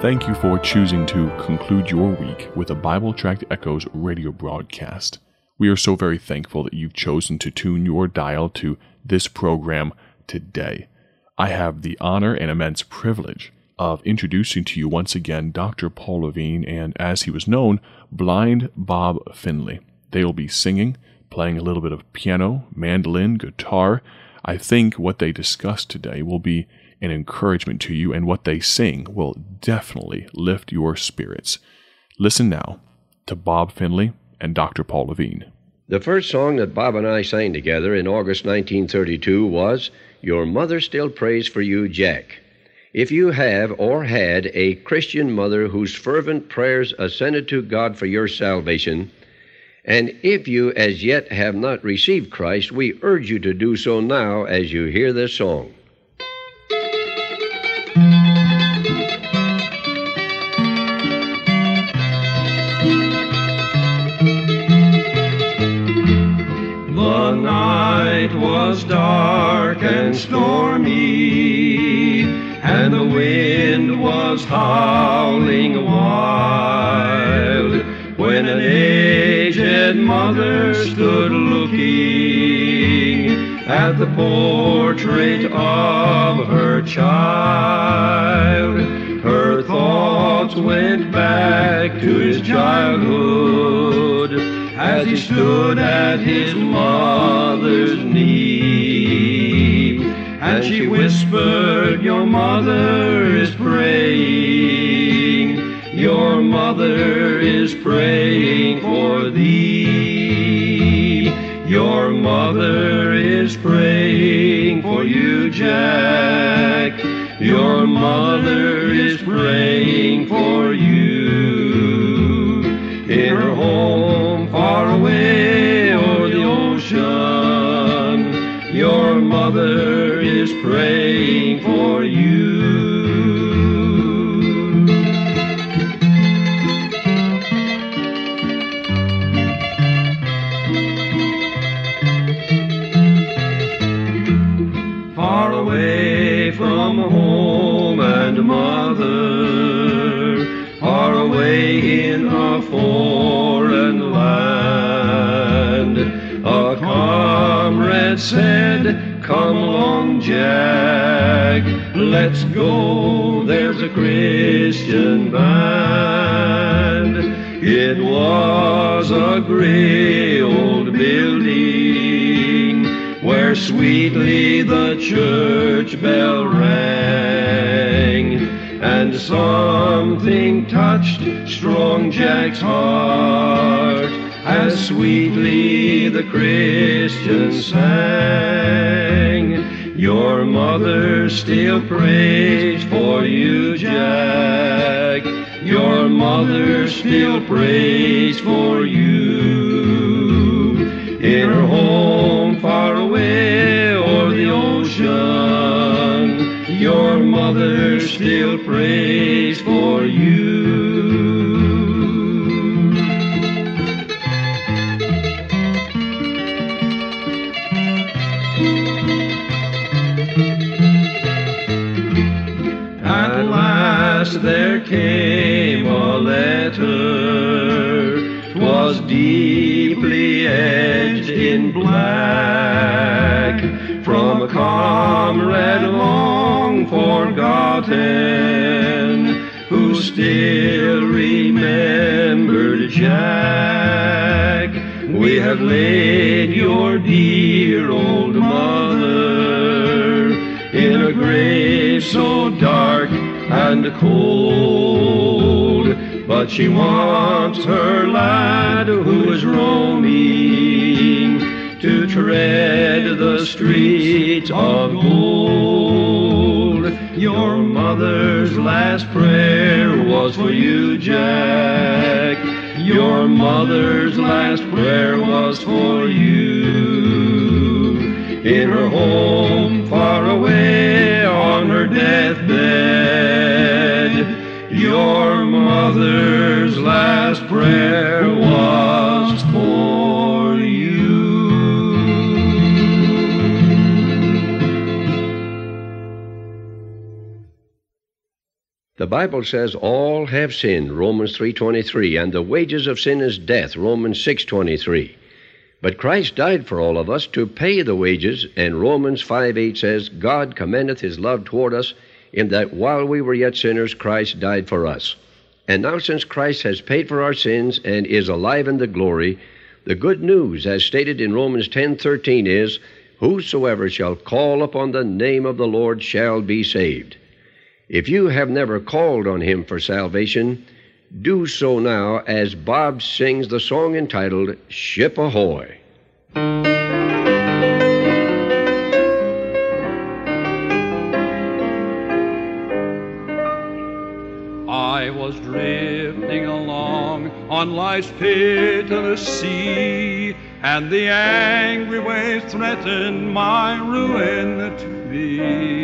Thank you for choosing to conclude your week with a Bible Tract Echoes radio broadcast. We are so very thankful that you've chosen to tune your dial to this program today. I have the honor and immense privilege of introducing to you once again Dr. Paul Levine and, as he was known, Blind Bob Finley. They will be singing, playing a little bit of piano, mandolin, guitar. I think what they discuss today will be an encouragement to you, and what they sing will definitely lift your spirits. Listen now to Bob Finley and Dr. Paul Levine. The first song that Bob and I sang together in August 1932 was Your Mother Still Prays for You, Jack. If you have or had a Christian mother whose fervent prayers ascended to God for your salvation, and if you as yet have not received Christ, we urge you to do so now as you hear this song. Stormy, and the wind was howling wild, when an aged mother stood looking at the portrait of her child. Her thoughts went back to his childhood as he stood at his mother's knee. And she whispered, Your mother is praying, your mother is praying for thee. Your mother is praying for you, Jack. Your mother is praying for you. In her home far away o'er the ocean, your mother is praying for you. Far away from home and mother, far away in a foreign land, a comrade said, Come along, Jack, let's go, there's a Christian band. It was a gray old building where sweetly the church bell rang, and something touched strong Jack's heart as sweetly the Christian sang. Your mother still prays for you, Jack. Your mother still prays for you. In her home far away o'er the ocean, your mother still prays for deeply edged in black, from a comrade long forgotten, who still remembered Jack. We have laid your dear old mother in a grave so dark and cold. But she wants her lad who is roaming to tread the streets of gold. Your mother's last prayer was for you, Jack. Your mother's last prayer was for you. In her home far away on her deathbed, your mother's Bible says all have sinned, Romans 3:23, and the wages of sin is death, Romans 6:23. But Christ died for all of us to pay the wages, and Romans 5:8 says, God commendeth his love toward us in that while we were yet sinners, Christ died for us. And now, since Christ has paid for our sins and is alive in the glory, the good news, as stated in Romans 10:13, is, "Whosoever shall call upon the name of the Lord shall be saved." If you have never called on Him for salvation, do so now as Bob sings the song entitled "Ship Ahoy." I was drifting along on life's pitiless sea, and the angry waves threatened my ruin to be.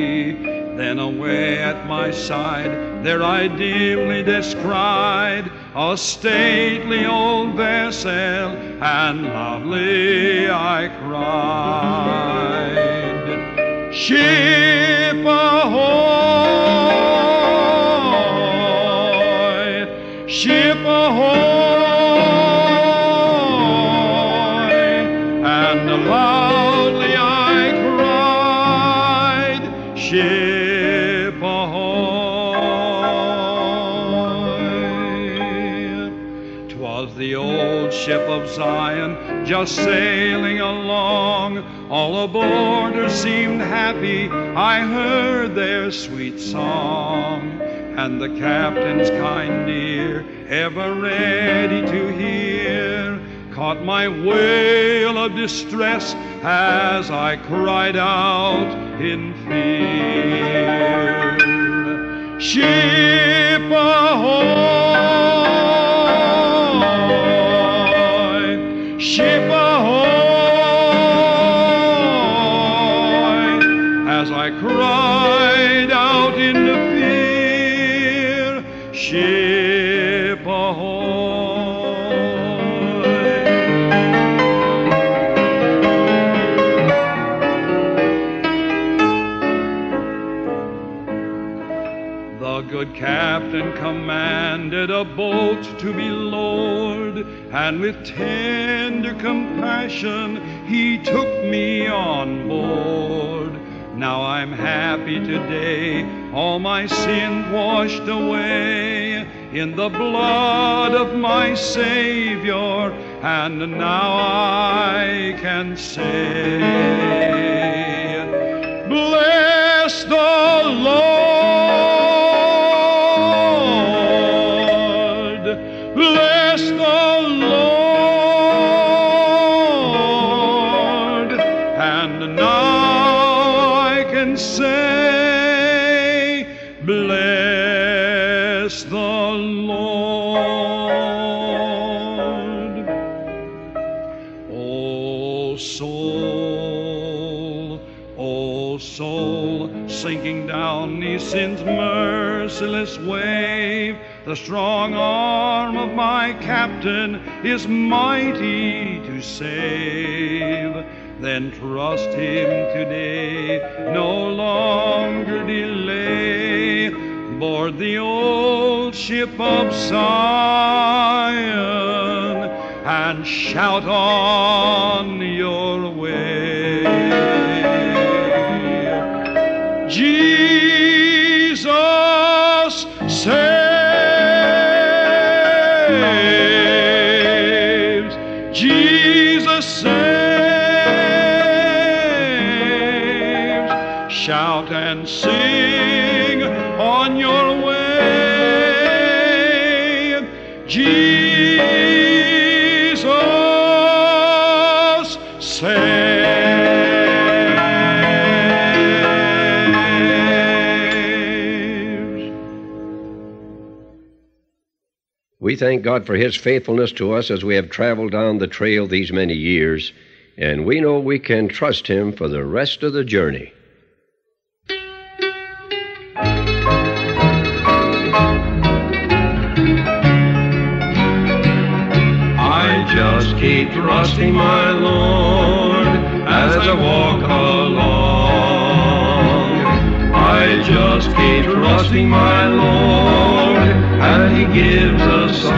Then away at my side, there I dimly descried a stately old vessel, and loudly I cried, Ship ahoy! Ship ahoy! Ship of Zion just sailing along. All aboard her seemed happy. I heard their sweet song. And the captain's kind ear, ever ready to hear, caught my wail of distress as I cried out in fear. Ship ahoy! Ship commanded a boat to be lowered, and with tender compassion he took me on board. Now I'm happy today, all my sin washed away in the blood of my Savior, and now I can say, Bless the Lord. Bless the Lord. O soul, O soul, sinking down these sin's merciless wave, the strong arm of my captain is mighty to save. Then trust him today, no longer delay. Board the old ship of Zion and shout on your way. Jesus saves. Jesus saves. Shout and sing Jesus saves. We thank God for His faithfulness to us as we have traveled down the trail these many years, and we know we can trust Him for the rest of the journey. Trusting my Lord as I walk along. I just keep trusting my Lord, and He gives a song.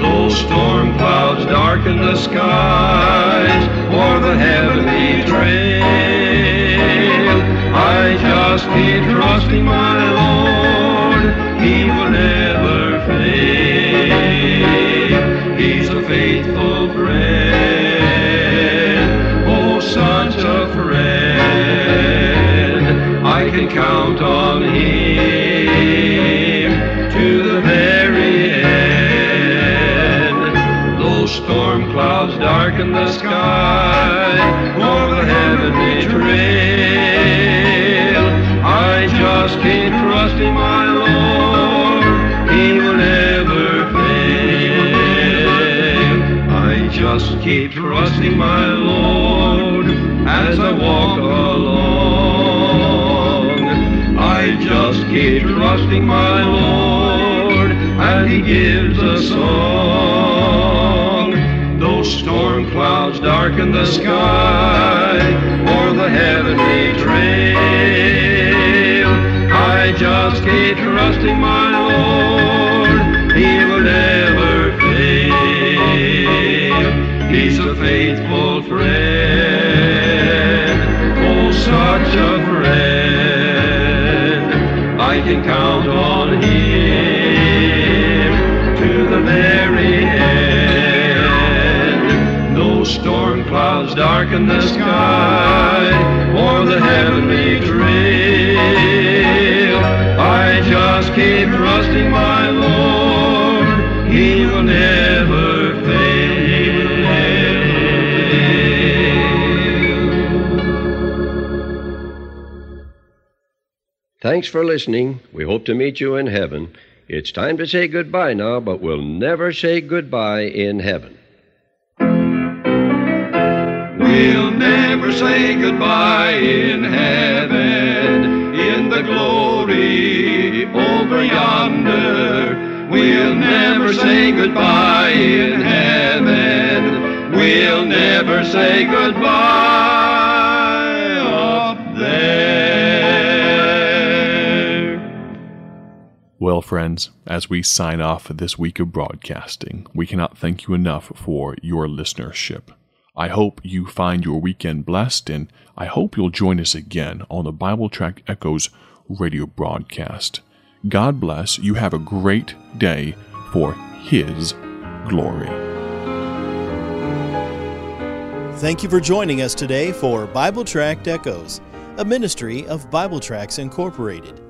Though storm clouds darken the skies, or the heavenly trail, count on him to the very end. Though storm clouds darken the sky or the heavenly trail, I just keep trusting my Lord. He will never fail. I just keep trusting my Lord as I walk along. Keep trusting my Lord, and He gives a song. Though storm clouds darken the sky or the heavenly trail, I just keep trusting my Lord. Can count on him to the very end. Though storm clouds darken the sky Thanks for listening. We hope to meet you in heaven. It's time to say goodbye now, but we'll never say goodbye in heaven. We'll never say goodbye in heaven, in the glory over yonder. We'll never say goodbye in heaven. We'll never say goodbye Well, friends, as we sign off this week of broadcasting, we cannot thank you enough for your listenership. I hope you find your weekend blessed, and I hope you'll join us again on the Bible Tract Echoes radio broadcast. God bless. You have a great day for His glory. Thank you for joining us today for Bible Tract Echoes, a ministry of Bible Tracts Incorporated.